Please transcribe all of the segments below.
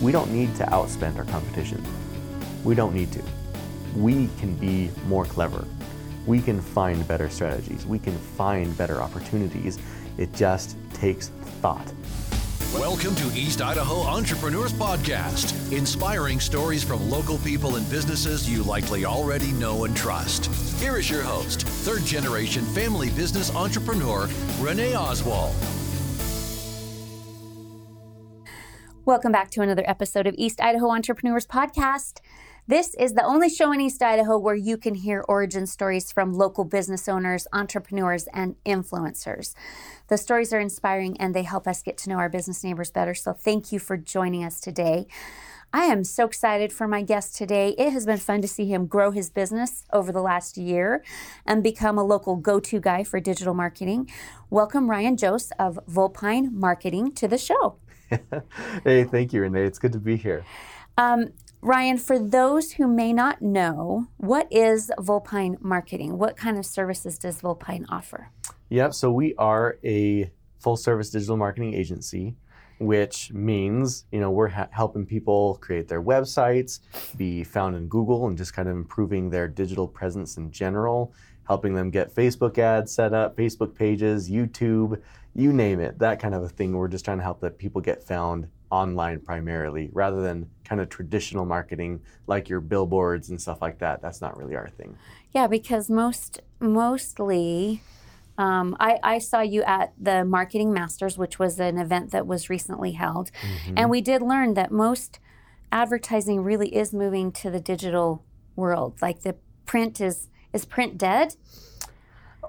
we don't need to outspend our competition. We don't need to. We can be more clever. We can find better strategies. We can find better opportunities. It just takes thought. Welcome to East Idaho Entrepreneurs Podcast, inspiring stories from local people and businesses you likely already know and trust. Here is your host, third generation family business entrepreneur, Renee Oswald. Welcome back to another episode of East Idaho Entrepreneurs Podcast. This is the only show in East Idaho where you can hear origin stories from local business owners, entrepreneurs, and influencers. The stories are inspiring and they help us get to know our business neighbors better. So, thank you for joining us today. I am so excited for my guest today. It has been fun to see him grow his business over the last year and become a local go to guy for digital marketing. Welcome, Ryan Jose of Vulpine Marketing, to the show. hey, thank you, Renee. It's good to be here. Um, Ryan, for those who may not know, what is Vulpine Marketing? What kind of services does Vulpine offer? Yep, so we are a full service digital marketing agency, which means, you know, we're ha- helping people create their websites, be found in Google, and just kind of improving their digital presence in general, helping them get Facebook ads set up, Facebook pages, YouTube, you name it, that kind of a thing. We're just trying to help that people get found online primarily rather than kind of traditional marketing like your billboards and stuff like that. That's not really our thing. Yeah, because most mostly um, I, I, saw you at the Marketing Masters, which was an event that was recently held. Mm-hmm. And we did learn that most advertising really is moving to the digital world. Like the print is is print dead?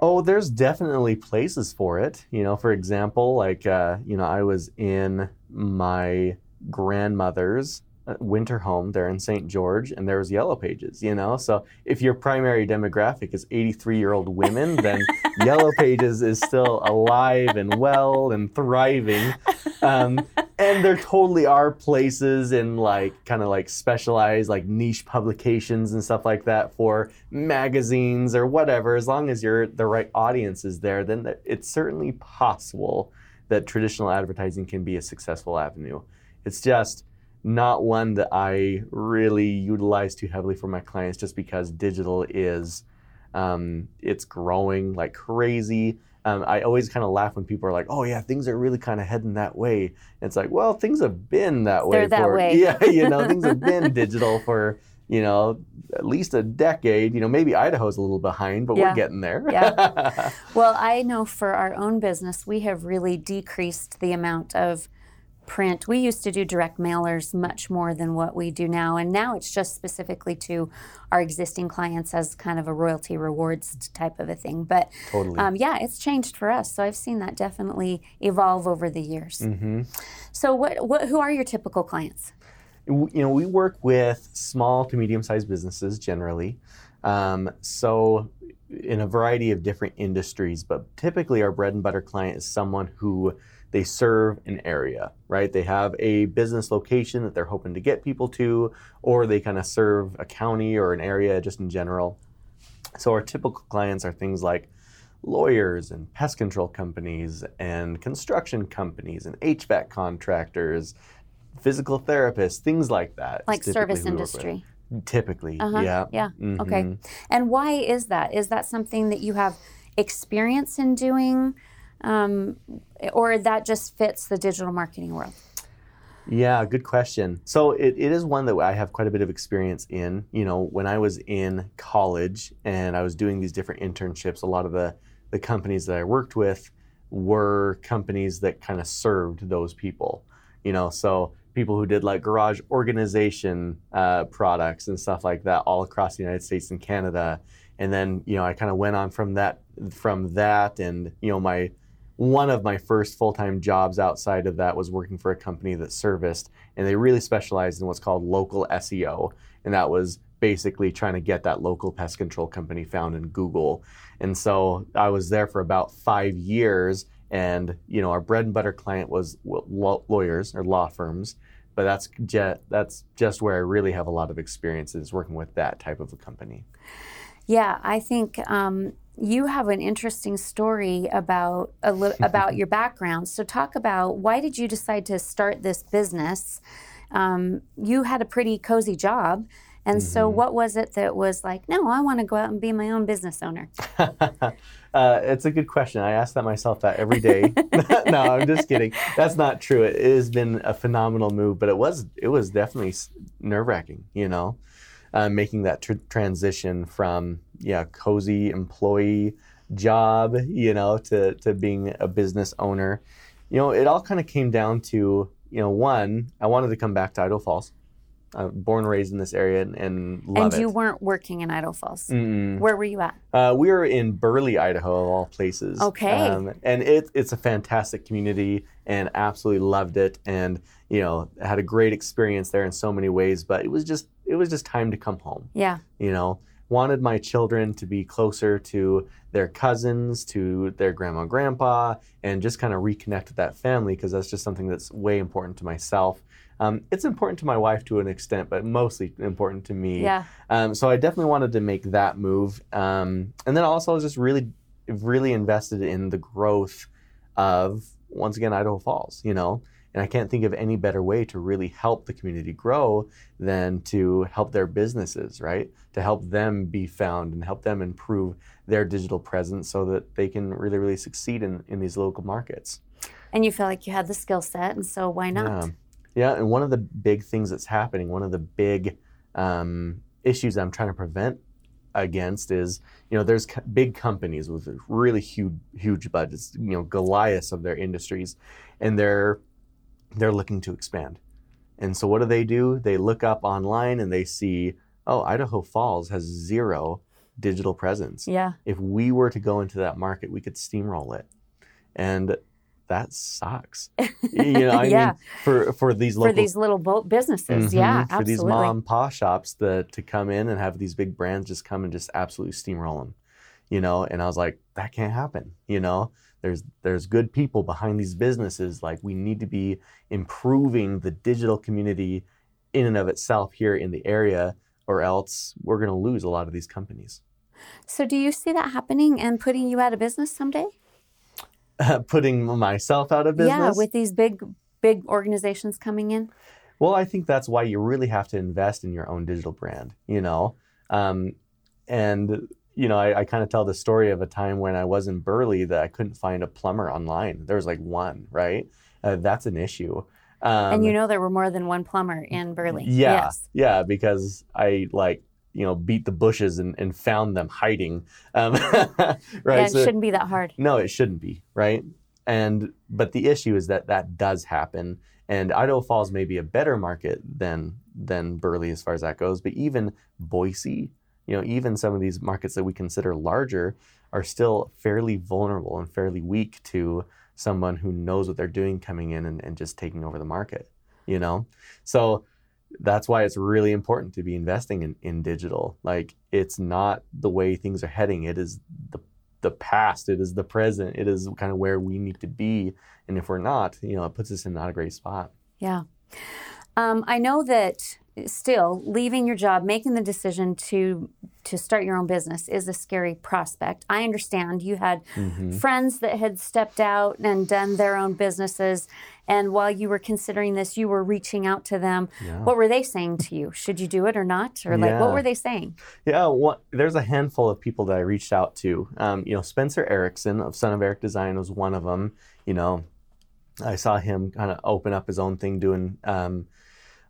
Oh, there's definitely places for it. You know, for example, like uh, you know, I was in my grandmother's winter home there in St. George, and there was Yellow Pages. You know, so if your primary demographic is 83 year old women, then Yellow Pages is still alive and well and thriving. Um, and there totally are places in like kind of like specialized like niche publications and stuff like that for magazines or whatever. As long as you're the right audience is there, then it's certainly possible that traditional advertising can be a successful avenue. It's just not one that I really utilize too heavily for my clients just because digital is um, it's growing like crazy. Um, I always kind of laugh when people are like, "Oh yeah, things are really kind of heading that way." And it's like, well, things have been that way. They're that for, way. Yeah, you know, things have been digital for you know at least a decade. You know, maybe Idaho's a little behind, but yeah. we're getting there. yeah. Well, I know for our own business, we have really decreased the amount of print. We used to do direct mailers much more than what we do now. And now it's just specifically to our existing clients as kind of a royalty rewards type of a thing. But totally. um, yeah, it's changed for us. So I've seen that definitely evolve over the years. Mm-hmm. So, what, what, who are your typical clients? You know, we work with small to medium sized businesses generally. Um, so, in a variety of different industries, but typically our bread and butter client is someone who they serve an area, right? They have a business location that they're hoping to get people to, or they kind of serve a county or an area just in general. So our typical clients are things like lawyers and pest control companies and construction companies and HVAC contractors, physical therapists, things like that. Like service industry. Typically, uh-huh. yeah. Yeah. Mm-hmm. Okay. And why is that? Is that something that you have experience in doing? Um, or that just fits the digital marketing world? Yeah, good question. So it, it is one that I have quite a bit of experience in. You know, when I was in college and I was doing these different internships, a lot of the, the companies that I worked with were companies that kind of served those people. You know, so people who did like garage organization uh, products and stuff like that all across the United States and Canada. And then, you know, I kind of went on from that from that and, you know, my one of my first full-time jobs outside of that was working for a company that serviced and they really specialized in what's called local SEO and that was basically trying to get that local pest control company found in Google. And so I was there for about 5 years and you know our bread and butter client was lawyers or law firms but that's just that's just where I really have a lot of experience is working with that type of a company. Yeah, I think um, you have an interesting story about li- about your background. So talk about why did you decide to start this business? um, you had a pretty cozy job. And so, Mm-hmm. what was it that was like, no, I want to go out and be my own business owner? uh, it's a good question. I ask that myself that every day. no, I'm just kidding. That's not true. It has been a phenomenal move, but it was it was definitely nerve wracking. You know, uh, making that tr- transition from yeah cozy employee job, you know, to to being a business owner. You know, it all kind of came down to you know one, I wanted to come back to Idaho Falls. Uh, born and raised in this area and, and love and you it. weren't working in Idaho Falls. Mm-mm. Where were you at? Uh, we were in Burley, Idaho, of all places. Okay. Um, and it, it's a fantastic community and absolutely loved it. And, you know, had a great experience there in so many ways. But it was just, it was just time to come home. Yeah. You know, wanted my children to be closer to their cousins, to their grandma grandpa, and just kind of reconnect with that family because that's just something that's way important to myself. Um, it's important to my wife to an extent, but mostly important to me. Yeah. Um, so I definitely wanted to make that move. Um, and then also I was just really, really invested in the growth of, once again, Idaho Falls, you know? And I can't think of any better way to really help the community grow than to help their businesses, right? To help them be found and help them improve their digital presence so that they can really, really succeed in, in these local markets. And you feel like you had the skill set, and so why not? Yeah. Yeah, and one of the big things that's happening, one of the big um, issues I'm trying to prevent against is, you know, there's co- big companies with really huge, huge budgets, you know, Goliaths of their industries, and they're they're looking to expand. And so, what do they do? They look up online and they see, oh, Idaho Falls has zero digital presence Yeah. if we were to go into that market, we could steamroll it, and that sucks. you know, I Yeah. mean, for for these local For these little boat businesses. Mhm, Yeah, for these mom and pop shops the, to come in and have these big brands just come and just absolutely steamroll them, you know. And I was like, that can't happen. You know, there's there's good people behind these businesses. Like we need to be improving the digital community in and of itself here in the area, or else we're going to lose a lot of these companies. So, do you see that happening and putting you out of business someday? Putting myself out of business. Yeah, with these big, big organizations coming in. Well, I think that's why you really have to invest in your own digital brand, you know? Um, and, you know, I, I kind of tell the story of a time when I was in Burley that I couldn't find a plumber online. There was like one, right? Uh, that's an issue. Um, and you know there were more than one plumber in Burley. yeah, Yes. yeah, because I like, you know, beat the bushes and, and found them hiding. Um, right. Yeah, it So- shouldn't be that hard. no, it shouldn't be, right? And but the issue is that that does happen, and Idaho Falls may be a better market than than Burley as far as that goes. But even Boise, you know, even some of these markets that we consider larger are still fairly vulnerable and fairly weak to someone who knows what they're doing coming in and, and just taking over the market. You know, so that's why it's really important to be investing in, in digital. Like it's not the way things are heading. It is the the past. It is the present. It is kind of where we need to be. And if we're not, you know, it puts us in not a great spot. Yeah. Um, I know that still leaving your job, making the decision to to start your own business is a scary prospect. I understand you had Mm-hmm. friends that had stepped out and done their own businesses, and while you were considering this, you were reaching out to them. Yeah. What were they saying to you? Should you do it or not? Or like, what were they saying? Yeah, one, there's a handful of people that I reached out to. Um, you know, Spencer Erickson of Son of Eric Design was one of them. You know, I saw him kind of open up his own thing, doing um,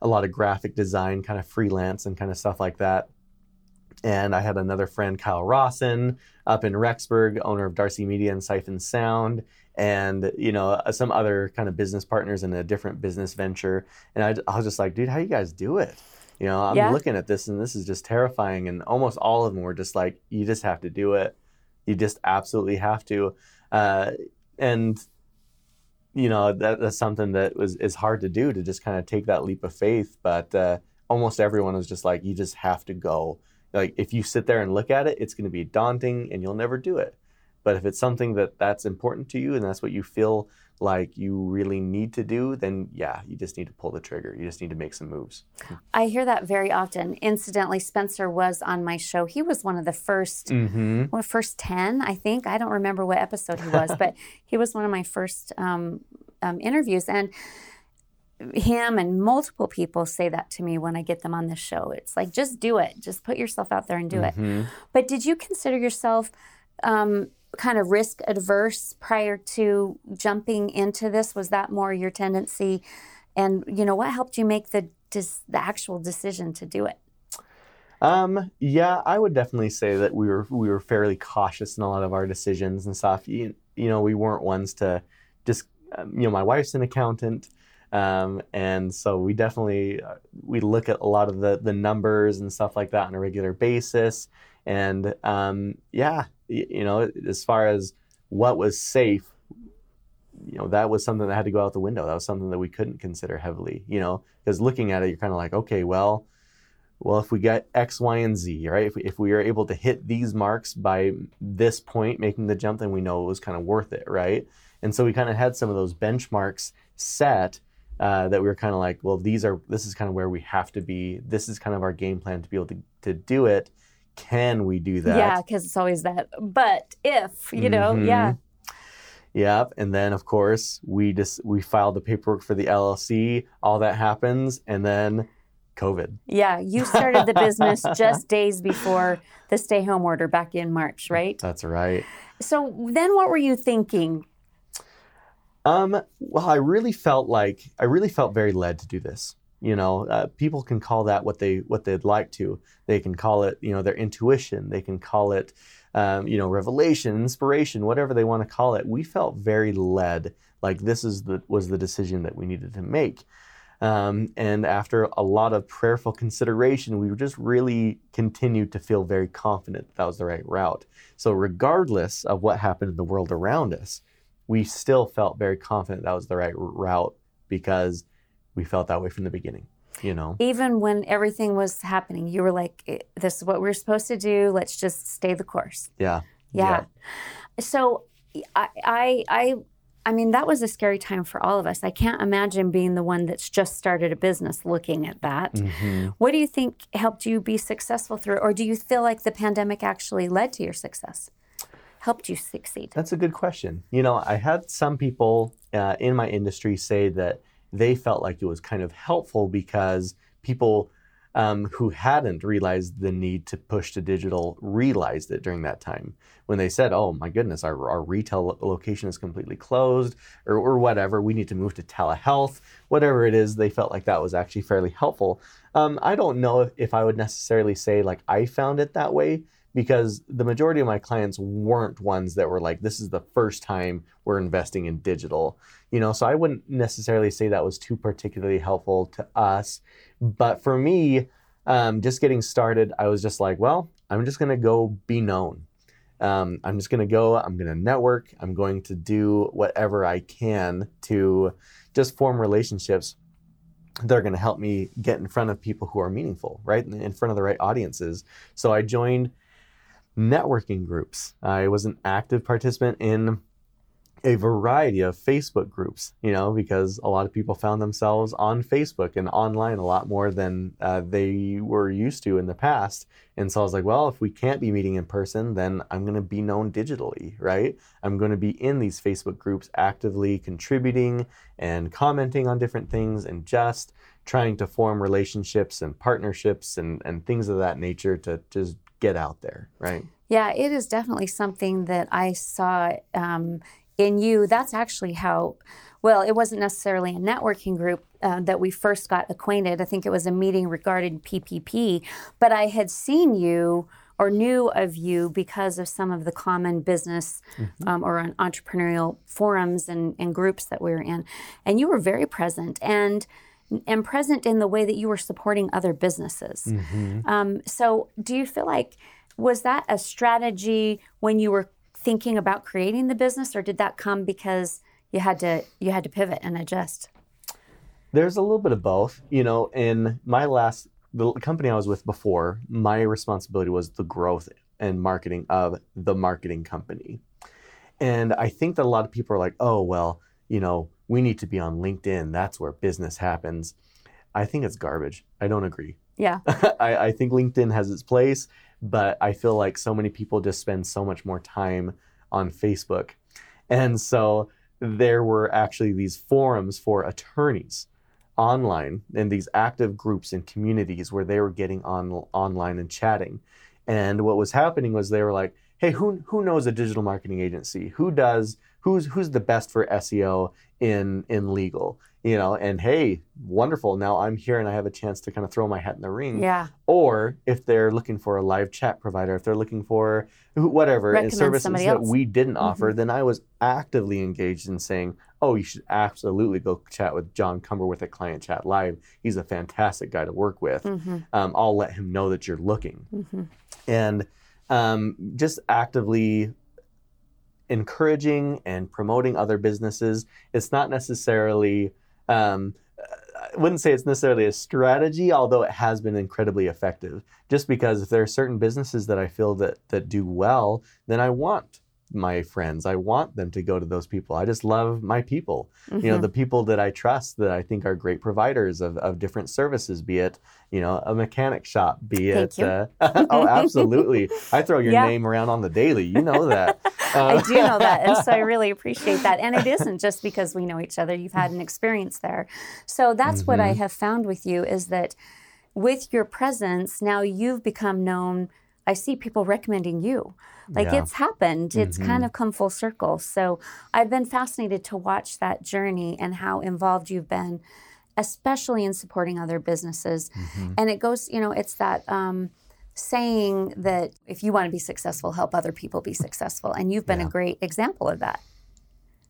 a lot of graphic design, kind of freelance and kind of stuff like that. And I had another friend, Kyle Rawson, up in Rexburg, owner of Darcy Media and Siphon Sound, and you know uh, some other kind of business partners in a different business venture. And I, I was just like, dude, how you guys do it? You know, I'm Yeah. looking at this and this is just terrifying. And almost all of them were just like, you just have to do it. You just absolutely have to. Uh, and you know that, that's something that was is hard to do to just kind of take that leap of faith. But uh, almost everyone was just like, you just have to go. Like if you sit there and look at it, it's going to be daunting and you'll never do it. But if it's something that that's important to you and that's what you feel like you really need to do, then yeah, you just need to pull the trigger. You just need to make some moves. I hear that very often. Incidentally, Spencer was on my show. He was one of the first Mm-hmm. well, first 10, I think. I don't remember what episode he was, but he was one of my first um, um, interviews. And him and multiple people say that to me when I get them on this show. It's like, just do it. Just put yourself out there and do it. Mhm. But did you consider yourself um, kind of risk adverse prior to jumping into this? Was that more your tendency? And you know, what helped you make the dis- the actual decision to do it? Um, yeah, I would definitely say that we were we were fairly cautious in a lot of our decisions and stuff. You, you know, we weren't ones to just um, you know, my wife's an accountant. Um, and so we definitely uh, we look at a lot of the the numbers and stuff like that on a regular basis. And um, yeah, you know, as far as what was safe, you know, that was something that had to go out the window. That was something that we couldn't consider heavily. You know, because looking at it, you're kind of like, okay, well, well, if we get X, Y, and Z, right? If we, if we are able to hit these marks by this point, making the jump, then we know it was kind of worth it, right? And so we kind of had some of those benchmarks set uh, that we were kind of like, well, these are this is kind of where we have to be. This is kind of our game plan to be able to to do it. Can we do that? Yeah, because it's always that. But if you know, Mhm. yeah, Yep. And then of course we just we filed the paperwork for the LLC. All that happens, and then COVID. yeah, you started the business just days before the stay home order back in March, right? That's right. So then, what were you thinking? Um, well, I really felt like I really felt very led to do this. You know, uh, people can call that what they what they'd like to. They can call it, you know, their intuition. They can call it, um, you know, revelation, inspiration, whatever they want to call it. We felt very led, like this is the was the decision that we needed to make. Um, and after a lot of prayerful consideration, we just really continued to feel very confident that, that was the right route. So, regardless of what happened in the world around us, we still felt very confident that was the right route because we felt that way from the beginning. You know, Even when everything was happening, you were like, "Eh, "This is what we're supposed to do. Let's just stay the course." yeah, Yeah. So, I, I, I, I mean, that was a scary time for all of us. I can't imagine being the one that's just started a business looking at that. Mhm. What do you think helped you be successful through, or do you feel like the pandemic actually led to your success, helped you succeed? That's a good question. You know, I had some people uh, in my industry say that they felt like it was kind of helpful because people um, who hadn't realized the need to push to digital realized it during that time when they said, "Oh my goodness, our, our retail lo- location is completely closed," or, or whatever. We need to move to telehealth, whatever it is. They felt like that was actually fairly helpful. Um, I don't know if, if I would necessarily say like I found it that way because the majority of my clients weren't ones that were like, this is the first time we're investing in digital. You know, so I wouldn't necessarily say that was too particularly helpful to us. But for me, um, just getting started, I was just like, well, I'm just gonna go be known. Um, I'm just gonna go. I'm gonna network. I'm going to do whatever I can to just form relationships that are going to help me get in front of people who are meaningful, right? In front of the right audiences. So I joined networking groups. I was an active participant in a variety of Facebook groups, you know, because a lot of people found themselves on Facebook and online a lot more than uh, they were used to in the past. And so I was like, well, if we can't be meeting in person, then I'm going to be known digitally, right? I'm going to be in these Facebook groups actively contributing and commenting on different things and just trying to form relationships and partnerships and, and things of that nature to just get out there, right? Yeah, it is definitely something that I saw um, in you. That's actually how, well, it wasn't necessarily a networking group uh, that we first got acquainted. I think it was a meeting regarding PPP, but I had seen you or knew of you because of some of the common business um, or entrepreneurial forums and, and groups that we were in. And you were very present and and present in the way that you were supporting other businesses. Um, so, do you feel like was that a strategy when you were thinking about creating the business, or did that come because you had to you had to pivot and adjust? There's a little bit of both. You know, in my last the company I was with before, my responsibility was the growth and marketing of the marketing company. And I think that a lot of people are like, "Oh, well, you know, we need to be on LinkedIn. That's where business happens." I think it's garbage. I don't agree. Yeah, I, I think LinkedIn has its place, but I feel like so many people just spend so much more time on Facebook. And so there were actually these forums for attorneys online in these active groups and communities where they were getting on online and chatting. And what was happening was they were like, "Hey, who who knows a digital marketing agency? Who does who's who's the best for SEO in in legal?" You know, and hey, wonderful. Now I'm here and I have a chance to kind of throw my hat in the ring. Yeah. Or if they're looking for a live chat provider, if they're looking for whatever Recommend services that we didn't Mm-hmm. offer, then I was actively engaged in saying, "Oh, you should absolutely go chat with John Cumberworth at Client Chat Live. He's a fantastic guy to work with. Mm-hmm. Um, I'll let him know that you're looking." Mm-hmm. and um, just actively encouraging and promoting other businesses. It's not necessarily, um, I wouldn't say it's necessarily a strategy, although it has been incredibly effective. Just because if there are certain businesses that I feel that that do well, then I want my friends. I want them to go to those people. I just love my people Mm-hmm. you know the people that i trust that i think are great providers of, of different services be it you know a mechanic shop be Thank it. Uh, oh absolutely i throw your Yeah. name around on the daily you know that I Uh, do know that. And so I really appreciate that. And it isn't just because we know each other, you've had an experience there. So that's what Mm-hmm. I have found with you is that with your presence, now you've become known. I see people recommending you. Like Yeah. it's happened, it's Mhm. kind of come full circle. So I've been fascinated to watch that journey and how involved you've been, especially in supporting other businesses. Mhm. And it goes, you know, it's that um, saying that if you want to be successful, help other people be successful. And you've been Yeah. a great example of that.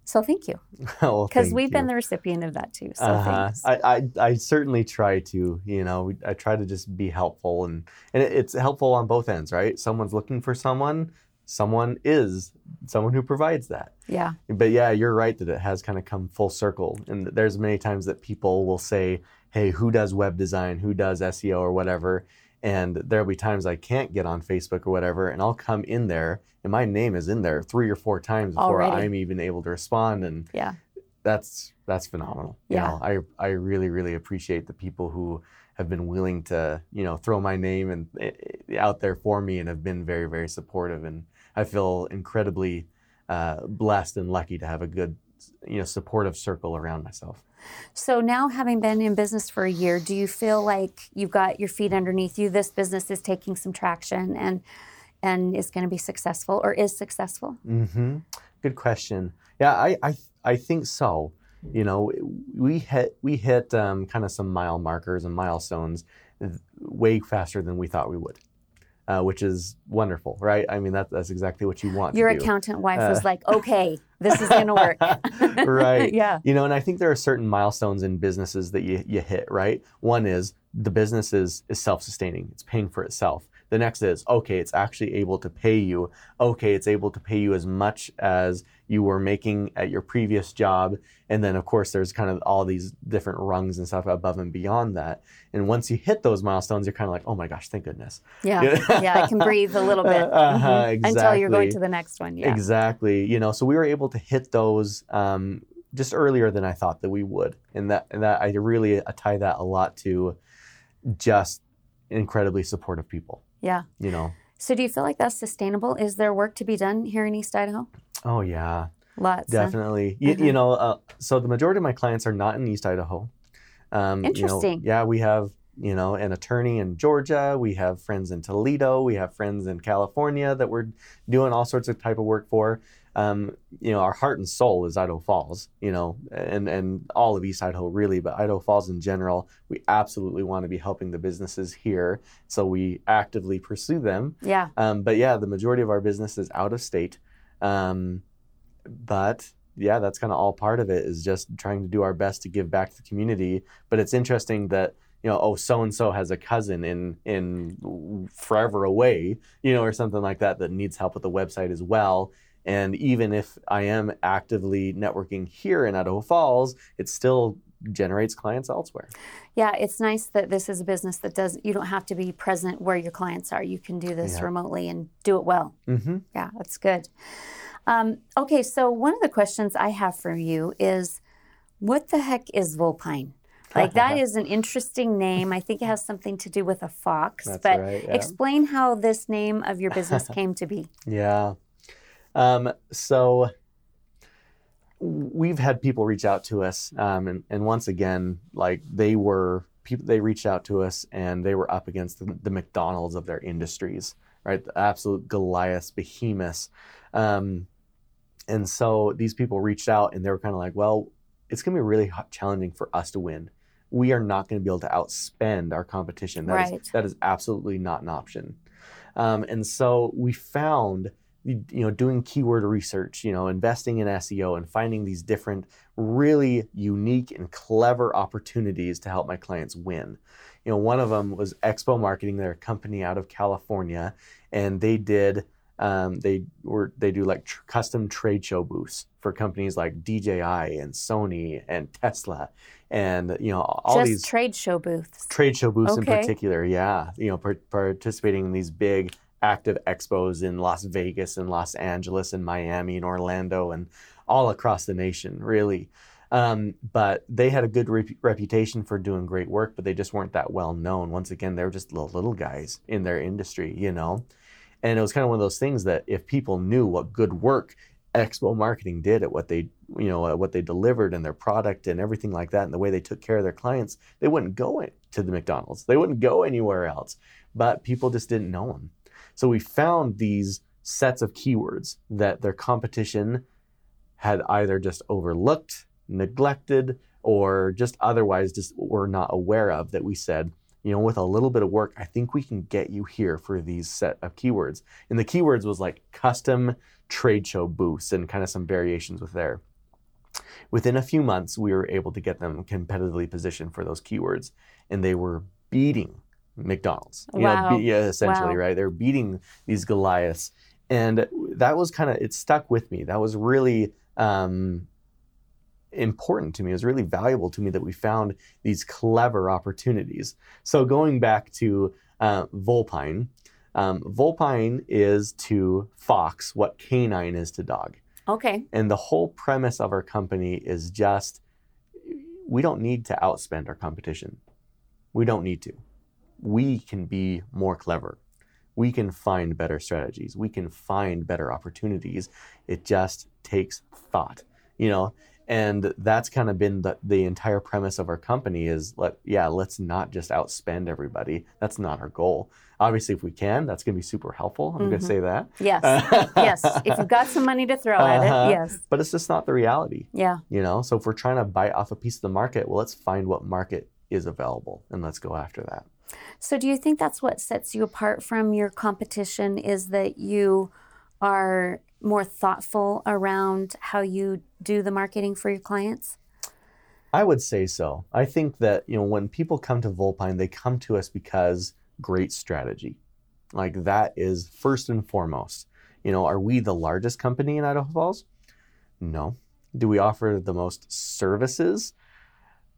So thank you. Because thank we've been the recipient of that too. So uh-huh. thanks. I, I, I certainly try to, you know, I try to just be helpful and, and it's helpful on both ends, right? Someone's looking for someone, someone is someone who provides that. yeah. But yeah, you're right that it has kind of come full circle. And there's many times that people will say, hey, who does web design? Who does SEO or whatever? And there'll be times I can't get on Facebook or whatever, and I'll come in there and my name is in there three or four times before Already. I'm even able to respond. And Yeah. that's that's phenomenal. You Yeah. know, I I really really appreciate the people who have been willing to you know throw my name and eh, out there for me and have been very very supportive and I feel incredibly uh, blessed and lucky to have a good you know supportive circle around myself. So now, having been in business for a year, do you feel like you've got your feet underneath you? This business is taking some traction and and is going to be successful or is successful? mm-hmm. Good question. Yeah, I I I think so. You know, we hit we hit um, kind of some mile markers and milestones way faster than we thought we would, uh, which is wonderful, right? I mean, that, that's exactly what you want. Your to do. accountant wife Uh, was like, "Okay, this is going to work." right. yeah. You know, and I think there are certain milestones in businesses that you, you hit, right? One is the business is, is self sustaining, it's paying for itself. The next is, okay, it's actually able to pay you. Okay, it's able to pay you as much as you were making at your previous job. And then, of course, there's kind of all these different rungs and stuff above and beyond that. And once you hit those milestones, you're kind of like, oh my gosh, thank goodness. Yeah. Yeah. I can breathe a little bit Uh-huh, Mhm. until you're going to the next one. Yeah. Exactly. You know, so we were able to hit those um, just earlier than I thought that we would, and that and that I really tie that a lot to just incredibly supportive people. Yeah. You know. So do you feel like that's sustainable? Is there work to be done here in East Idaho? Oh yeah, Lots. huh? definitely. You, Uh-huh. you know, uh, so the majority of my clients are not in East Idaho. Um, Interesting. You know, yeah, we have you know an attorney in Georgia. We have friends in Toledo. We have friends in California that we're doing all sorts of type of work for. Um, you know, our heart and soul is Idaho Falls. You know, and and all of East Idaho really, but Idaho Falls in general. We absolutely want to be helping the businesses here, so we actively pursue them. Yeah. Um, but yeah, the majority of our business is out of state. Um, but yeah, that's kind of all part of it is just trying to do our best to give back to the community. But it's interesting that you know, oh, so and so has a cousin in in forever away, you know, or something like that that needs help with the website as well. And even if I am actively networking here in Idaho Falls, it still generates clients elsewhere. Yeah, it's nice that this is a business that does you don't have to be present where your clients are. You can do this Yeah. remotely and do it well. Mm-hmm. Yeah, that's good. Um, okay, so one of the questions I have for you is what the heck is Vulpine? Like that is an interesting name. I think it has something to do with a fox. That's but right, yeah. explain how this name of your business came to be. Yeah. Um, so we've had people reach out to us, um, and, and once again, like they were people, they reached out to us, and they were up against the, the McDonald's of their industries, right? The absolute Goliath behemoths. Um, and so these people reached out, and they were kind of like, well, it's going to be really challenging for us to win. We are not going to be able to outspend our competition. That Right. is, that is absolutely not an option. Um, and so we found, you know, doing keyword research, you know, investing in SEO and finding these different, really unique and clever opportunities to help my clients win. You know, one of them was Expo Marketing. They're a company out of California, and they did um, they were they do like tr- custom trade show booths for companies like DJI and Sony and Tesla, and you know all Just these trade show booths. trade show booths in particular. Yeah, you know, par- participating in these big active expos in Las Vegas and Los Angeles and Miami and Orlando and all across the nation, really. Um, but they had a good rep- reputation for doing great work, but they just weren't that well known. Once again, they were just little little guys in their industry, you know. And it was kind of one of those things that if people knew what good work Expo Marketing did at what they, you know, what they delivered and their product and everything like that, and the way they took care of their clients, they wouldn't go in- to the McDonald's. They wouldn't go anywhere else. But people just didn't know them. So we found these sets of keywords that their competition had either just overlooked, neglected, or just otherwise just were not aware of that we said, you know, with a little bit of work, I think we can get you here for these set of keywords. And the keywords was like custom trade show booths and kind of some variations with there. Within a few months, we were able to get them competitively positioned for those keywords, and they were beating McDonald's. You Wow. know, be, yeah, essentially, Wow. right? They're beating these Goliaths, and that was kind of it stuck with me. That was really um, important to me. It was really valuable to me that we found these clever opportunities. So going back to uh, Vulpine, um, Vulpine is to fox what canine is to dog. Okay. And the whole premise of our company is just we don't need to outspend our competition. We don't need to. We can be more clever. We can find better strategies. We can find better opportunities. It just takes thought, you know. And that's kind of been the, the entire premise of our company is let yeah, let's not just outspend everybody. That's not our goal. Obviously, if we can, that's going to be super helpful. I'm going Mhm. to say that. Yes. yes. If you've got some money to throw at Uh-huh. it, yes. But it's just not the reality Yeah. you know so if we're trying to bite off a piece of the market well let's find what market is available and let's go after that So do you think that's what sets you apart from your competition is that you are more thoughtful around how you do the marketing for your clients? i would say so. I think that you know when people come to vulpine they come to us because great strategy. Like that is first and foremost. You know are we the largest company in idaho falls? No. Do we offer the most services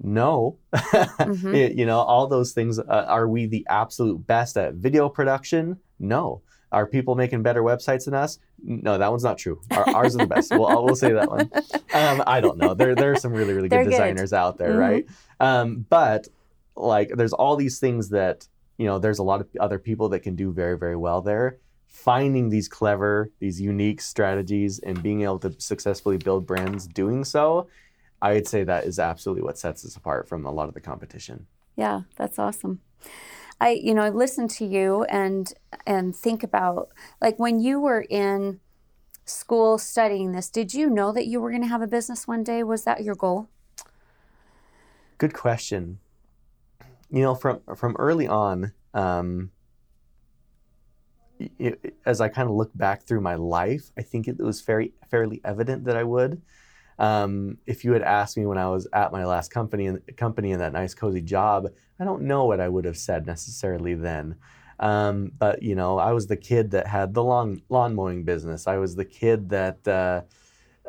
no. Mhm. Y- you know all those things uh, are we the absolute best at video production? No. Are people making better websites than us? No that one's not true. Our, ours are the best. Well we'll say that one. Um, i don't know. There, there are some really really good good. designers out there Mhm. right um, but like there's all these things that you know there's a lot of other people that can do very very well there. Finding these clever these unique strategies and being able to successfully build brands doing so i would say that is absolutely what sets us apart from a lot of the competition Yeah, that's awesome. I, you know, I listen to you and and think about like when you were in school studying this. Did you know that you were going to have a business one day? Was that your goal? Good question. You know, from from early on, um, y- as I kind of look back through my life, I think it was very fairly evident that I would. Um, if you had asked me when I was at my last company and company in that nice cozy job, I don't know what I would have said necessarily then. Um, but you know, I was the kid that had the lawn lawn mowing business. I was the kid that. Uh,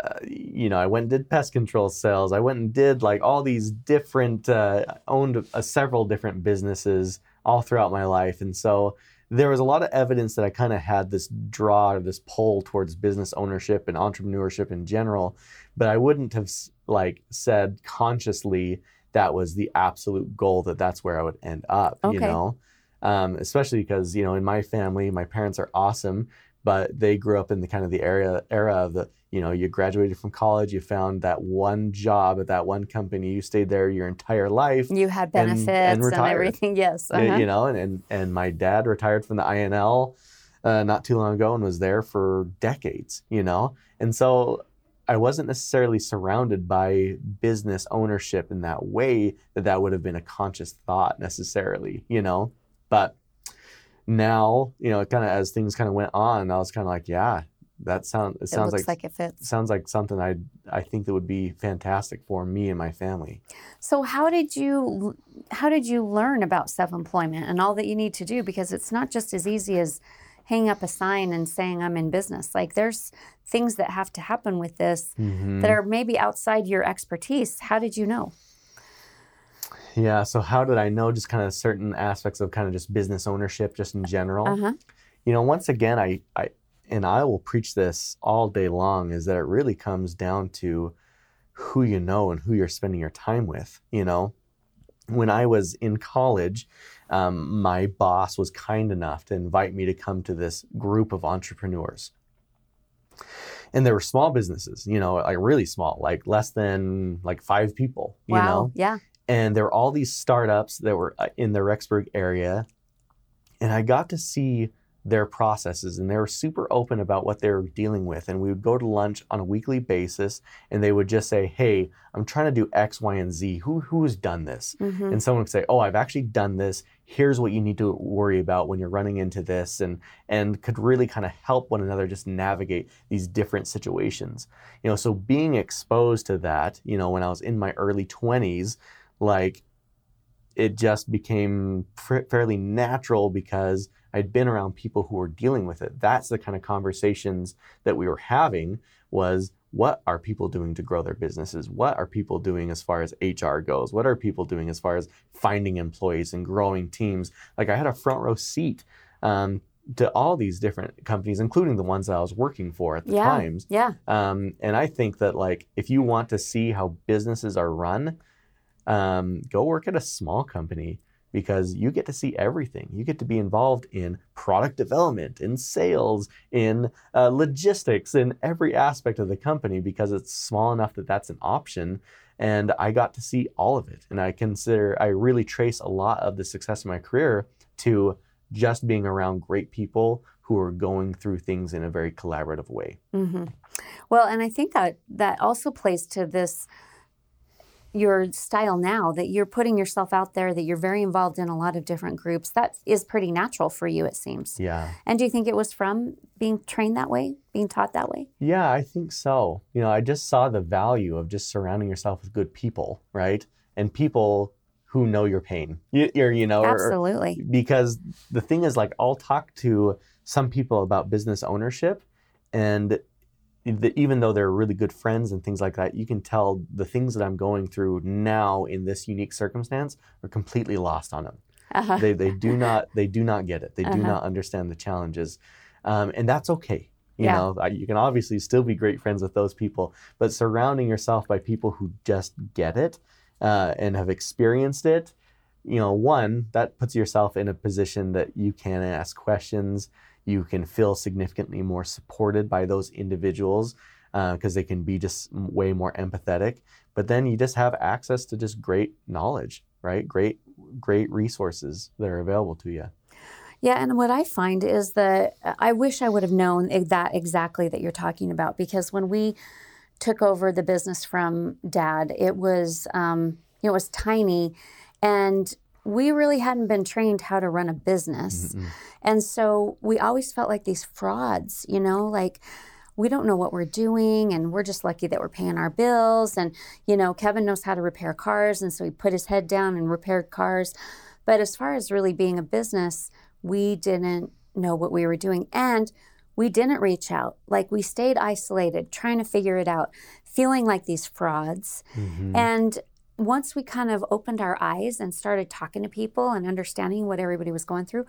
uh, you know, I went and did pest control sales. I went and did like all these different, uh, owned uh, several different businesses all throughout my life. And so there was a lot of evidence that I kind of had this draw or this pull towards business ownership and entrepreneurship in general. But I wouldn't have like said consciously that was the absolute goal that that's where I would end up, you know? Um, especially because, you know, in my family, my parents are awesome but they grew up in the kind of the era era of the you know you graduated from college you found that one job at that one company you stayed there your entire life You had and benefits and, retired. everything. Yes. uh-huh. you know and, and and my dad retired from the INL uh, not too long ago and was there for decades you know and so I wasn't necessarily surrounded by business ownership in that way that that would have been a conscious thought necessarily you know? But now you know kind of as things kind of went on I was kind of like yeah that sound it It sounds like, like it fits. sounds like something I I think that would be fantastic for me and my family. So how did you how did you learn about self-employment and all that you need to do? Because it's not just as easy as hanging up a sign and saying I'm in business. Like there's things that have to happen with this Mm-hmm. that are maybe outside your expertise. How did you know? Yeah. So how did I know just kind of certain aspects of kind of just business ownership, just in general? Uh-huh. You know, once again, I, I, and I will preach this all day long, is that it really comes down to who you know and who you're spending your time with. You know, when I was in college, um, my boss was kind enough to invite me to come to this group of entrepreneurs. And they were small businesses, you know, like really small, like less than like five people, you wow. know Yeah. and there were all these startups that were uh, in the Rexburg area, and I got to see their processes, and they were super open about what they were dealing with. And we would go to lunch on a weekly basis, and they would just say, "Hey, I'm trying to do X, Y, and Z. Who who has done this?" Mhm. And someone would say, "Oh, I've actually done this. Here's what you need to worry about when you're running into this," and and could really kind of help one another just navigate these different situations. You know, so being exposed to that, you know, when I was in my early 20s, like it just became fa- fairly natural because I'd been around people who were dealing with it. That's the kind of conversations that we were having was what are people doing to grow their businesses? What are people doing as far as HR goes? What are people doing as far as finding employees and growing teams? Like I had a front row seat um, to all these different companies, including the ones that I was working for at the Yeah. times. Yeah. Um, and I think that like if you want to see how businesses are run, um, go work at a small company because you get to see everything. You get to be involved in product development, in sales, in uh, logistics, in every aspect of the company because it's small enough that that's an option. And I got to see all of it. And I consider, I really trace a lot of the success of my career to just being around great people who are going through things in a very collaborative way. hmm Well, and I think that that also plays to this your style now that you're putting yourself out there that you're very involved in a lot of different groups that is pretty natural for you it seems Yeah. and do you think it was from being trained that way being taught that way Yeah, I think so. You know, I just saw the value of just surrounding yourself with good people, right? And people who know your pain. You, you're, you know, or- or- absolutely because the thing is, like, I'll talk to some people about business ownership, and even though they're really good friends and things like that, you can tell the things that I'm going through now in this unique circumstance are completely lost on them uh-huh. they, they do not they do not get it they do Uh-huh. not understand the challenges um, and that's okay you Yeah. know you can obviously still be great friends with those people but surrounding yourself by people who just get it uh, and have experienced it you know one that puts yourself in a position that you can ask questions you can feel significantly more supported by those individuals because they can be just way more empathetic. But then you just have access to just great knowledge right? Great great resources that are available to you Yeah, and what I find is that I wish I would have known that exactly that you're talking about because when we took over the business from dad, it was um, it was tiny, and we really hadn't been trained how to run a business, Mm-mm. and so we always felt like these frauds, you know, like. We don't know what we're doing, and we're just lucky that we're paying our bills. And, you know, Kevin knows how to repair cars, and so he put his head down and repaired cars. But as far as really being a business, we didn't know what we were doing and we didn't reach out like we stayed isolated trying to figure it out feeling like these frauds Mhm. and once we kind of opened our eyes and started talking to people and understanding what everybody was going through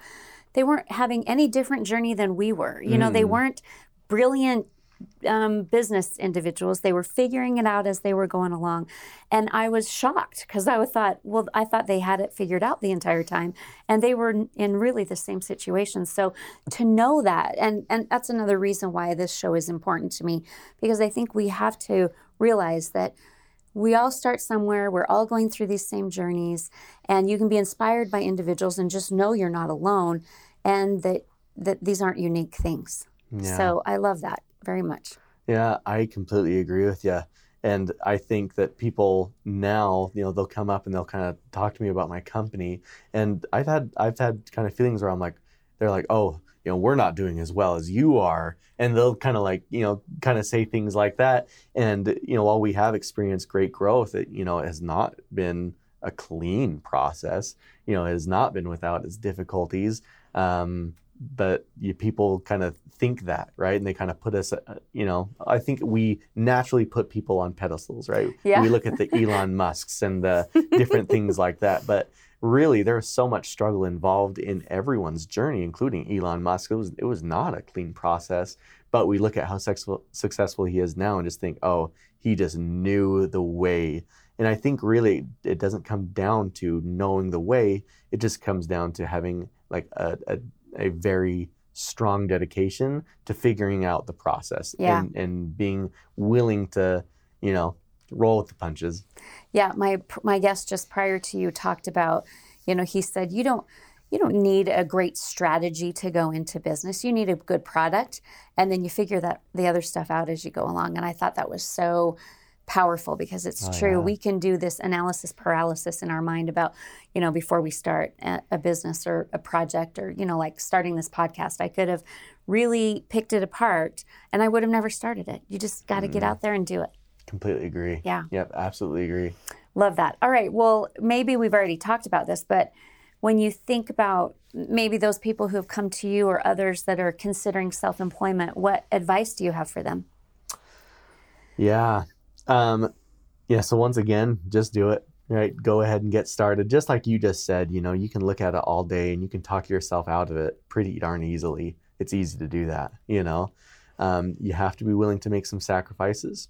they weren't having any different journey than we were you know they Mm. weren't brilliant um, business individuals. They were figuring it out as they were going along. And I was shocked because I thought, well, I thought they had it figured out the entire time. And they were in really the same situation. So to know that, and, and that's another reason why this show is important to me, because I think we have to realize that we all start somewhere. We're all going through these same journeys, and you can be inspired by individuals and just know you're not alone and that, that these aren't unique things. Yeah. So I love that very much. Yeah, I completely agree with you. And I think that people now, you know, they'll come up and they'll kind of talk to me about my company. And I've had I've had kind of feelings where I'm like, they're like, oh, you know, we're not doing as well as you are. And they'll kind of like, you know, kind of say things like that. And, you know, while we have experienced great growth, it, you know, it has not been a clean process. You know, it has not been without its difficulties. Um, but you, people kind of think that, right? And they kind of put us, uh, you know, I think we naturally put people on pedestals, right? Yeah. We look at the Elon Musks and the different things like that. But really, there's so much struggle involved in everyone's journey, including Elon Musk. It was, it was not a clean process. But we look at how successful, successful he is now and just think, oh, he just knew the way. And I think really it doesn't come down to knowing the way. It just comes down to having like a, a a very strong dedication to figuring out the process Yeah. and, and being willing to, you know, roll with the punches. Yeah, my my guest just prior to you talked about, you know, he said you don't you don't need a great strategy to go into business. You need a good product and then you figure that the other stuff out as you go along. And I thought that was so powerful because it's Oh, true. yeah. We can do this analysis paralysis in our mind about, you know, before we start a, a business or a project or, you know, like starting this podcast. I could have really picked it apart and I would have never started it. You just got to get mm. out there and do it. Completely agree. Yeah. Yep, absolutely agree. Love that. All right. Well, maybe we've already talked about this, but when you think about maybe those people who have come to you or others that are considering self employment, what advice do you have for them? Yeah. Um, yeah. So once again, just do it. Right. Go ahead and get started. Just like you just said, you know, you can look at it all day and you can talk yourself out of it pretty darn easily. It's easy to do that. You know, um, you have to be willing to make some sacrifices.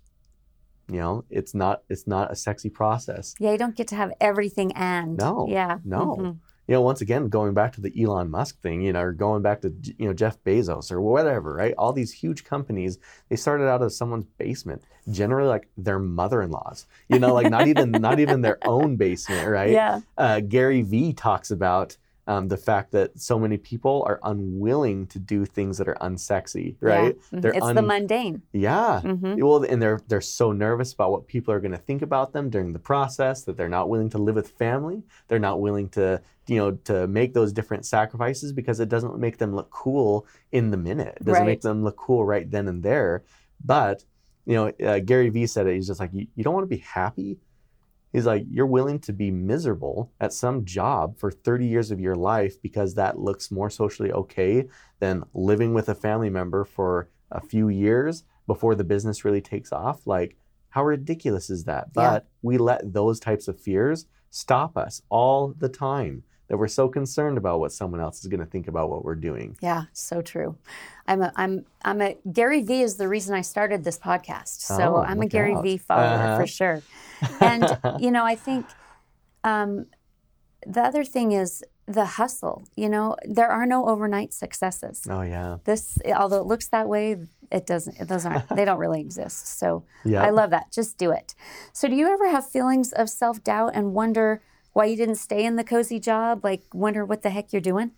You know, it's not it's not a sexy process. Yeah, you don't get to have everything and. No, Yeah. no. Mhm. You know, once again, going back to the Elon Musk thing, you know, or going back to you know Jeff Bezos or whatever, right? All these huge companies, they started out of someone's basement, generally like their mother-in-law's. You know, like not even not even their own basement, right? Yeah. Uh, Gary Vee talks about um, the fact that so many people are unwilling to do things that are unsexy, right? Yeah. Mhm. They're It's un- the mundane. Yeah. hmm Well, and they're they're so nervous about what people are going to think about them during the process that they're not willing to live with family. They're not willing to you know to make those different sacrifices because it doesn't make them look cool in the minute. It doesn't Right. make them look cool right then and there. But you know, uh, Gary Vee said it. He's just like, you, you don't want to be happy. He's like, you're willing to be miserable at some job for 30 years of your life because that looks more socially okay than living with a family member for a few years before the business really takes off. Like, how ridiculous is that? Yeah. But we let those types of fears stop us all the time that we're so concerned about what someone else is going to think about what we're doing. Yeah, so true. I'm a, I'm, I'm a, Gary Vee is the reason I started this podcast. So Oh, I'm a Gary out. Vee follower Uh-huh. for sure. And, you know, I think um, the other thing is the hustle. You know, there are no overnight successes. oh, yeah. This, although it looks that way, it doesn't, those aren't, they don't really exist. So Yeah. I love that. Just do it. So do you ever have feelings of self doubt and wonder why you didn't stay in the cozy job? Like, wonder what the heck you're doing?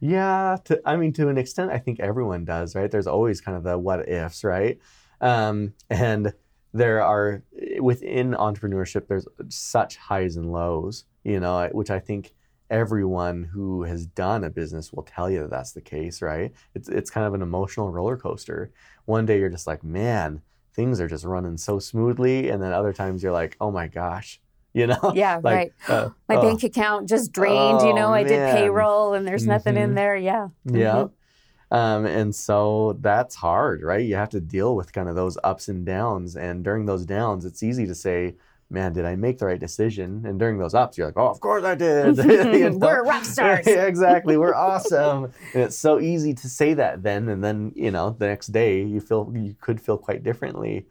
Yeah, to, I mean, to an extent, I think everyone does, right? There's always kind of the what ifs, right? Um, and there are within entrepreneurship, there's such highs and lows, you know, which I think everyone who has done a business will tell you that that's the case, right? It's it's kind of an emotional roller coaster. One day you're just like, man, things are just running so smoothly, and then other times you're like, oh my gosh, you know, Yeah, like, right. uh, My oh, bank account just drained. you Oh, know, I did payroll and there's nothing in Mhm. there. Yeah. Yeah. Um, and so that's hard, right? You have to deal with kind of those ups and downs. And during those downs, it's easy to say, man, did I make the right decision? And during those ups, you're like, oh, of course I did. You know? We're rock stars. yeah, exactly. We're awesome. and it's so easy to say that then, and then you know the next day you feel you could feel quite differently.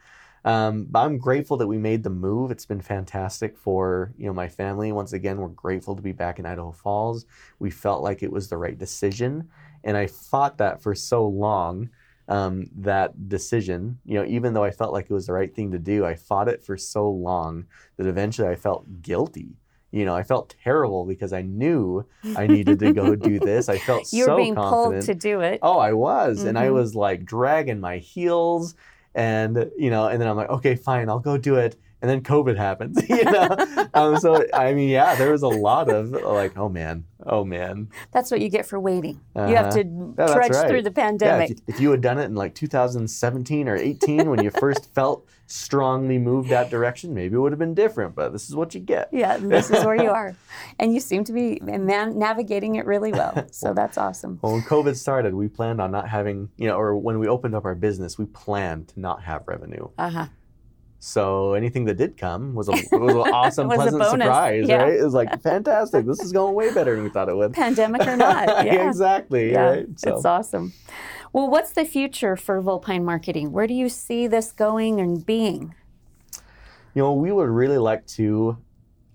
Um, but I'm grateful that we made the move. It's been fantastic for you know my family. Once again, we're grateful to be back in Idaho Falls. We felt like it was the right decision, and I fought that for so long. Um, that decision, you know, even though I felt like it was the right thing to do, I fought it for so long that eventually I felt guilty. You know, I felt terrible because I knew I needed to go do this. I felt you were so being confident. pulled to do it. Oh, I was. And I Mhm. was like dragging my heels and you know, and then I'm like, okay, fine, I'll go do it. And then COVID happens, you know. um, so I mean, yeah, there was a lot of like, oh man, oh man. That's what you get for waiting. You have Uh-huh. to that's trudge right. through the Yeah, pandemic. if, if you had done it in like 2017 or 18 when you first felt strongly moved that direction, maybe it would have been different. But this is what you get. Yeah, this is where you are. And you seem to be man- navigating it really well. So that's awesome. Well, when COVID started, we planned on not having, you know, or when we opened up our business, we planned to not have revenue. Uh huh. So anything that did come was a was an awesome, Was pleasant surprise, yeah. right? It was like fantastic. This is going way better than we thought it would. Pandemic or not. Yeah. exactly. Yeah, Right. So it's awesome. Well, what's the future for Vulpine marketing? Where do you see this going and being? you know, we would really like to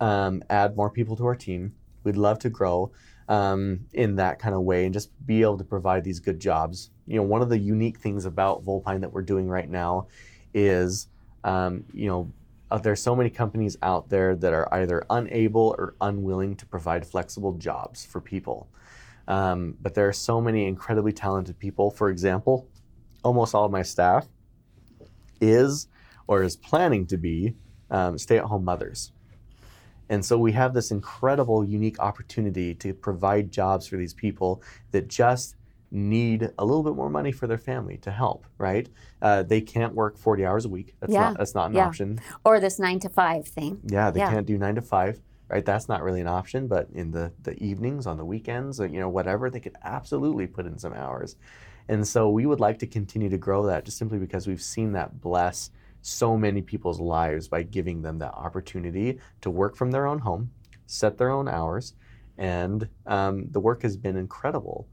um, add more people to our team. We'd love to grow um, in that kind of way and just be able to provide these good jobs. You know, one of the unique things about Vulpine that we're doing right now is, um, you know, uh, there's so many companies out there that are either unable or unwilling to provide flexible jobs for people. Um, but there are so many incredibly talented people. For example, almost all of my staff is or is planning to be um, stay at home mothers. And so we have this incredible, unique opportunity to provide jobs for these people that just need a little bit more money for their family to help, right? Uh, they can't work 40 hours a week. That's, Yeah, not, that's not an yeah. option. Or this nine to five thing? Yeah, they Yeah. can't do nine to five, right? That's not really an option. But in the, the evenings, on the weekends, or, you know, whatever, they could absolutely put in some hours. And so we would like to continue to grow that just simply because we've seen that bless so many people's lives by giving them that opportunity to work from their own home, set their own hours, and um, the work has been incredible.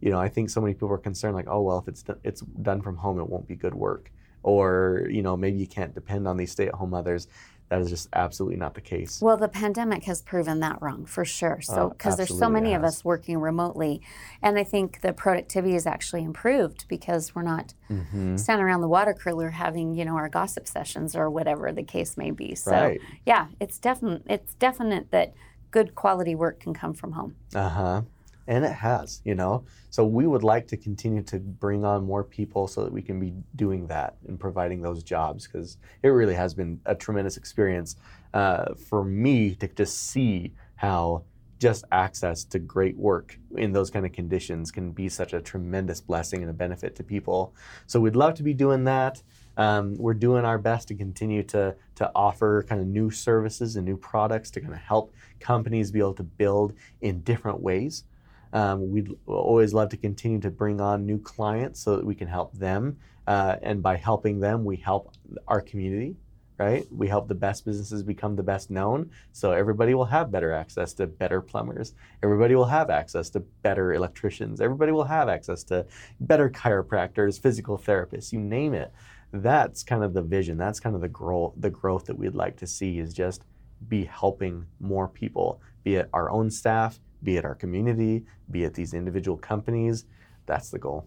You know, I think so many people are concerned, like, oh well, if it's do- it's done from home, it won't be good work, or you know, maybe you can't depend on these stay-at-home mothers. That is just absolutely not the case. Well, the pandemic has proven that wrong for sure. So, Oh, because there's so many of us working remotely, and I think the productivity has actually improved because we're not Mhm. standing around the water cooler having you know our gossip sessions or whatever the case may be. So, Right. yeah, it's definite. It's definite that good quality work can come from home. Uh huh. And it has, you know. So we would like to continue to bring on more people so that we can be doing that and providing those jobs because it really has been a tremendous experience uh, for me to just see how just access to great work in those kind of conditions can be such a tremendous blessing and a benefit to people. So we'd love to be doing that. Um, we're doing our best to continue to to offer kind of new services and new products to kind of help companies be able to build in different ways. Um, we'd always love to continue to bring on new clients so that we can help them, uh, and by helping them, we help our community. Right? We help the best businesses become the best known, so everybody will have better access to better plumbers. Everybody will have access to better electricians. Everybody will have access to better chiropractors, physical therapists, you name it. That's kind of the vision. That's kind of the growth. The growth that we'd like to see is just be helping more people, be it our own staff, be it our community, be it these individual companies. That's the goal.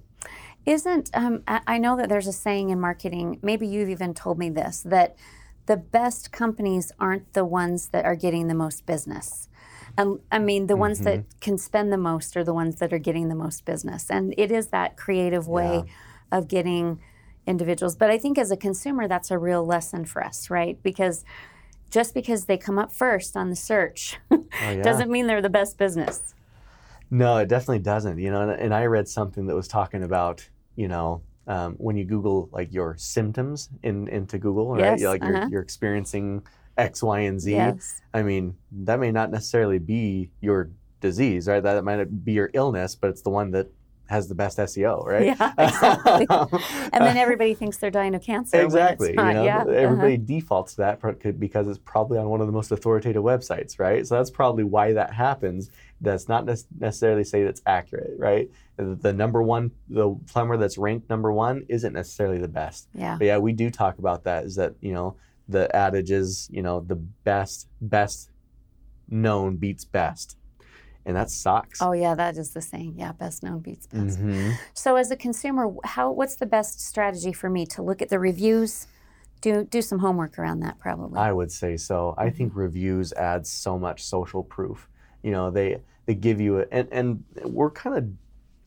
Isn't um, I know that there's a saying in marketing. Maybe you've even told me this that the best companies aren't the ones that are getting the most business. And I mean, the ones that can spend the most are the ones that are getting the most business. And it is that creative way of getting individuals. But I think as a consumer, that's a real lesson for us, right? Because just because they come up first on the search Oh, yeah. doesn't mean they're the best business. No, it definitely doesn't. You know, and, I read something that was talking about, you know, um, when you Google like your symptoms in into Google, right? Yes, You're, like uh-huh. you're, you're experiencing X, Y, and Z. Yes. I mean, that may not necessarily be your disease, right? That might be your illness, but it's the one that has the best SEO, right? Yeah, exactly. and then everybody thinks they're dying of cancer. Exactly. You know, yeah. uh-huh. everybody defaults to that because it's probably on one of the most authoritative websites, right? So that's probably why that happens. That's not nec- necessarily say that's accurate, right? The, the number one, the plumber that's ranked number one isn't necessarily the best. Yeah. But yeah, we do talk about that. Is that you know the adage is you know the best best known beats best, and that sucks. Oh yeah, that is the saying. Yeah, best known beats best. Mhm. So as a consumer, how what's the best strategy for me to look at the reviews? Do do some homework around that probably. I would say so. I think reviews add so much social proof. You know, they they give you a, and and we're kind of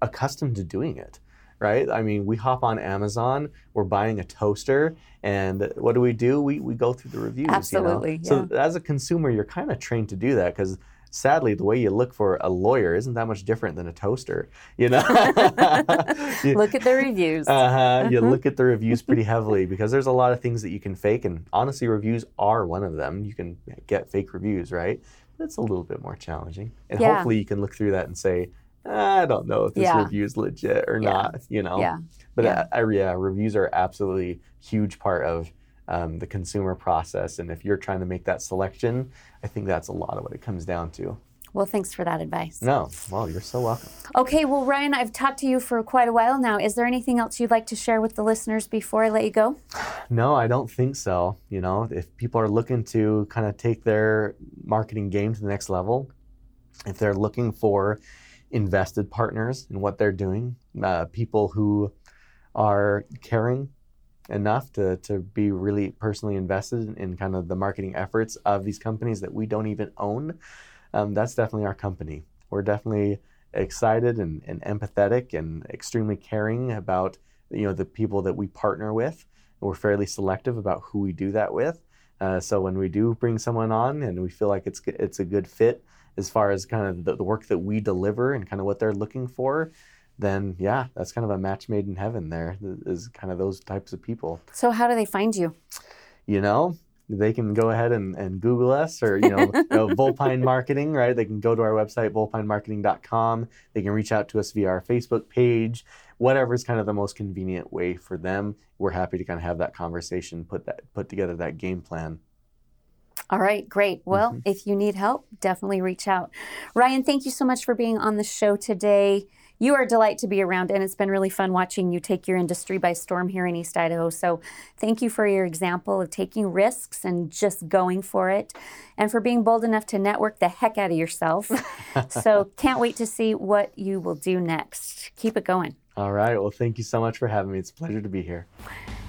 accustomed to doing it, right? I mean, we hop on Amazon, we're buying a toaster, and what do we do? We we go through the reviews. Absolutely, You know? So as a consumer, you're kind of trained to do that because. Sadly, the way you look for a lawyer isn't that much different than a toaster, you know. You- look at the reviews. uh-huh. You Mhm. look at the reviews pretty heavily because there's a lot of things that you can fake, and honestly, reviews are one of them. You can get fake reviews, right? It's a little bit more challenging, and Yeah. hopefully, you can look through that and say, I don't know if this Yeah. review is legit or Yeah. not. You know, yeah. but Yeah. I, I, yeah, reviews are absolutely huge part of um, the consumer process, and if you're trying to make that selection, I think that's a lot of what it comes down to. Well, thanks for that advice. No, well, you're so welcome. Okay, well, Ryan, I've talked to you for quite a while now. Is there anything else you'd like to share with the listeners before I let you go? No, I don't think so. You know, if people are looking to kind of take their marketing game to the next level, if they're looking for invested partners in what they're doing, uh, people who are caring enough to, to be really personally invested in, in kind of the marketing efforts of these companies that we don't even own, um, that's definitely our company. We're definitely excited and, and empathetic and extremely caring about you know the people that we partner with. We're fairly selective about who we do that with. Uh, so when we do bring someone on and we feel like it's it's a good fit as far as kind of the, the work that we deliver and kind of what they're looking for, then yeah, that's kind of a match made in heaven. There is kind of those types of people. So, how do they find you? You know, they can go ahead and, and Google us or, you know, you know, Vulpine Marketing, right? They can go to our website, vulpinemarketing.com. They can reach out to us via our Facebook page, whatever is kind of the most convenient way for them. We're happy to kind of have that conversation, put that put together that game plan. All right, great. Well, Mhm. if you need help, definitely reach out. Ryan, thank you so much for being on the show today. You are a delight to be around, and it's been really fun watching you take your industry by storm here in East Idaho. So, thank you for your example of taking risks and just going for it, and for being bold enough to network the heck out of yourself. so, can't wait to see what you will do next. Keep it going. All right. Well, thank you so much for having me. It's a pleasure to be here.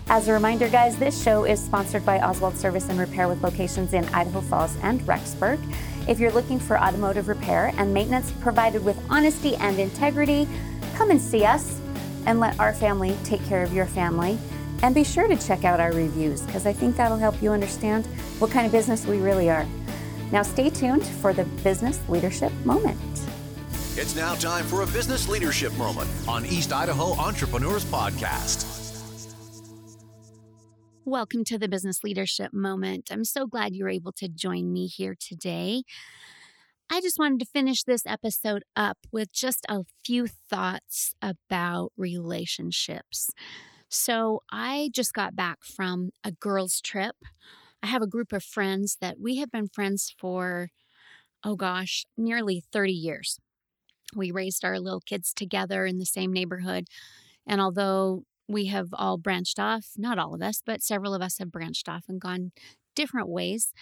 As a reminder, guys, this show is sponsored by Oswald Service and Repair with locations in Idaho Falls and Rexburg. If you're looking for automotive repair and maintenance provided with honesty and integrity, come and see us and let our family take care of your family. And be sure to check out our reviews because I think that'll help you understand what kind of business we really are. Now, stay tuned for the business leadership moment. It's now time for a business leadership moment on East Idaho Entrepreneurs Podcast. Welcome to the Business Leadership Moment. I'm so glad you're able to join me here today. I just wanted to finish this episode up with just a few thoughts about relationships. So, I just got back from a girls' trip. I have a group of friends that we have been friends for, oh gosh, nearly 30 years. We raised our little kids together in the same neighborhood. And although we have all branched off, not all of us, but several of us have branched off and gone different ways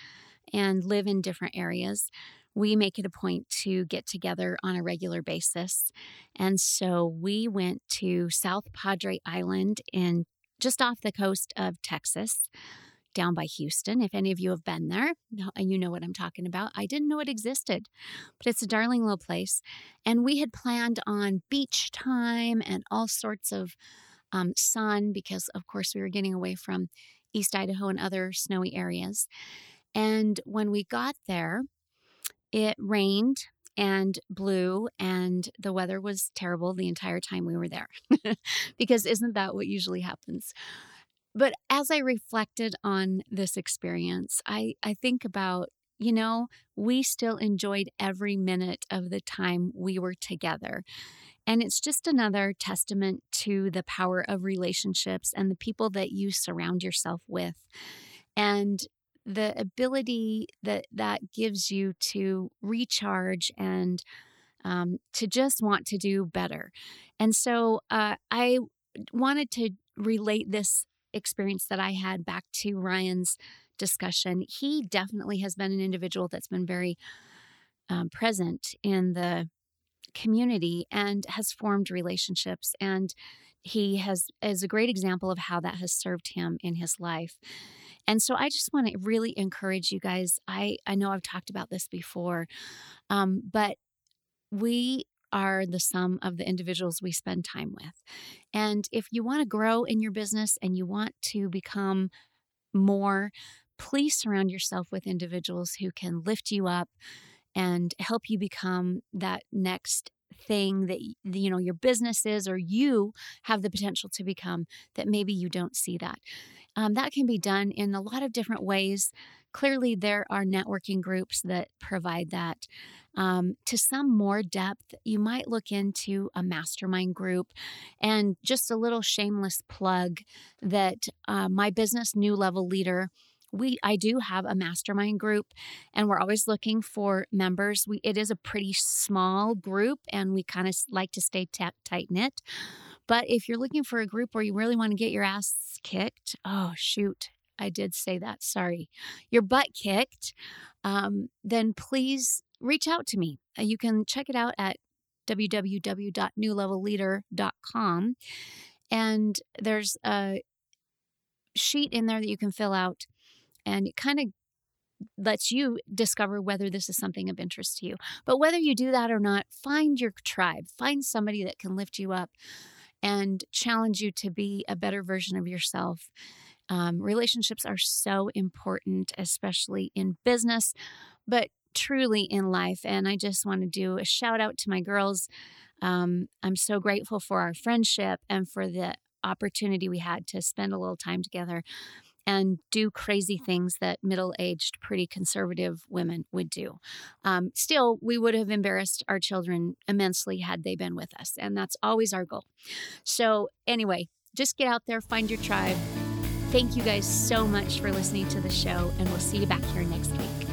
and live in different areas. We make it a point to get together on a regular basis. And so we went to South Padre Island in just off the coast of Texas, down by Houston. If any of you have been there, you know what I'm talking about. I didn't know it existed, but it's a darling little place. And we had planned on beach time and all sorts of um, sun because, of course, we were getting away from East Idaho and other snowy areas. And when we got there, it rained and blew, and the weather was terrible the entire time we were there. because isn't that what usually happens? But as I reflected on this experience, I, I think about you know, we still enjoyed every minute of the time we were together. And it's just another testament to the power of relationships and the people that you surround yourself with. And the ability that that gives you to recharge and um, to just want to do better. And so uh, I wanted to relate this experience that I had back to Ryan's discussion. He definitely has been an individual that's been very um, present in the community and has formed relationships and he has is a great example of how that has served him in his life and so i just want to really encourage you guys i i know i've talked about this before um, but we are the sum of the individuals we spend time with. And if you want to grow in your business and you want to become more, please surround yourself with individuals who can lift you up and help you become that next thing that you know your business is or you have the potential to become that maybe you don't see that. Um, that can be done in a lot of different ways. Clearly there are networking groups that provide that. Um, to some more depth, you might look into a mastermind group. And just a little shameless plug that uh, my business new level leader we I do have a mastermind group and we're always looking for members. We it is a pretty small group and we kind of like to stay t- tight knit. But if you're looking for a group where you really want to get your ass kicked, oh shoot, I did say that. Sorry. Your butt kicked. Um, then please reach out to me. Uh, you can check it out at www.newlevelleader.com. And there's a sheet in there that you can fill out, and it kind of lets you discover whether this is something of interest to you. But whether you do that or not, find your tribe, find somebody that can lift you up and challenge you to be a better version of yourself. Um, relationships are so important, especially in business, but truly in life. And I just want to do a shout out to my girls. Um, I'm so grateful for our friendship and for the opportunity we had to spend a little time together and do crazy things that middle aged, pretty conservative women would do. Um, still, we would have embarrassed our children immensely had they been with us. And that's always our goal. So, anyway, just get out there, find your tribe. Thank you guys so much for listening to the show, and we'll see you back here next week.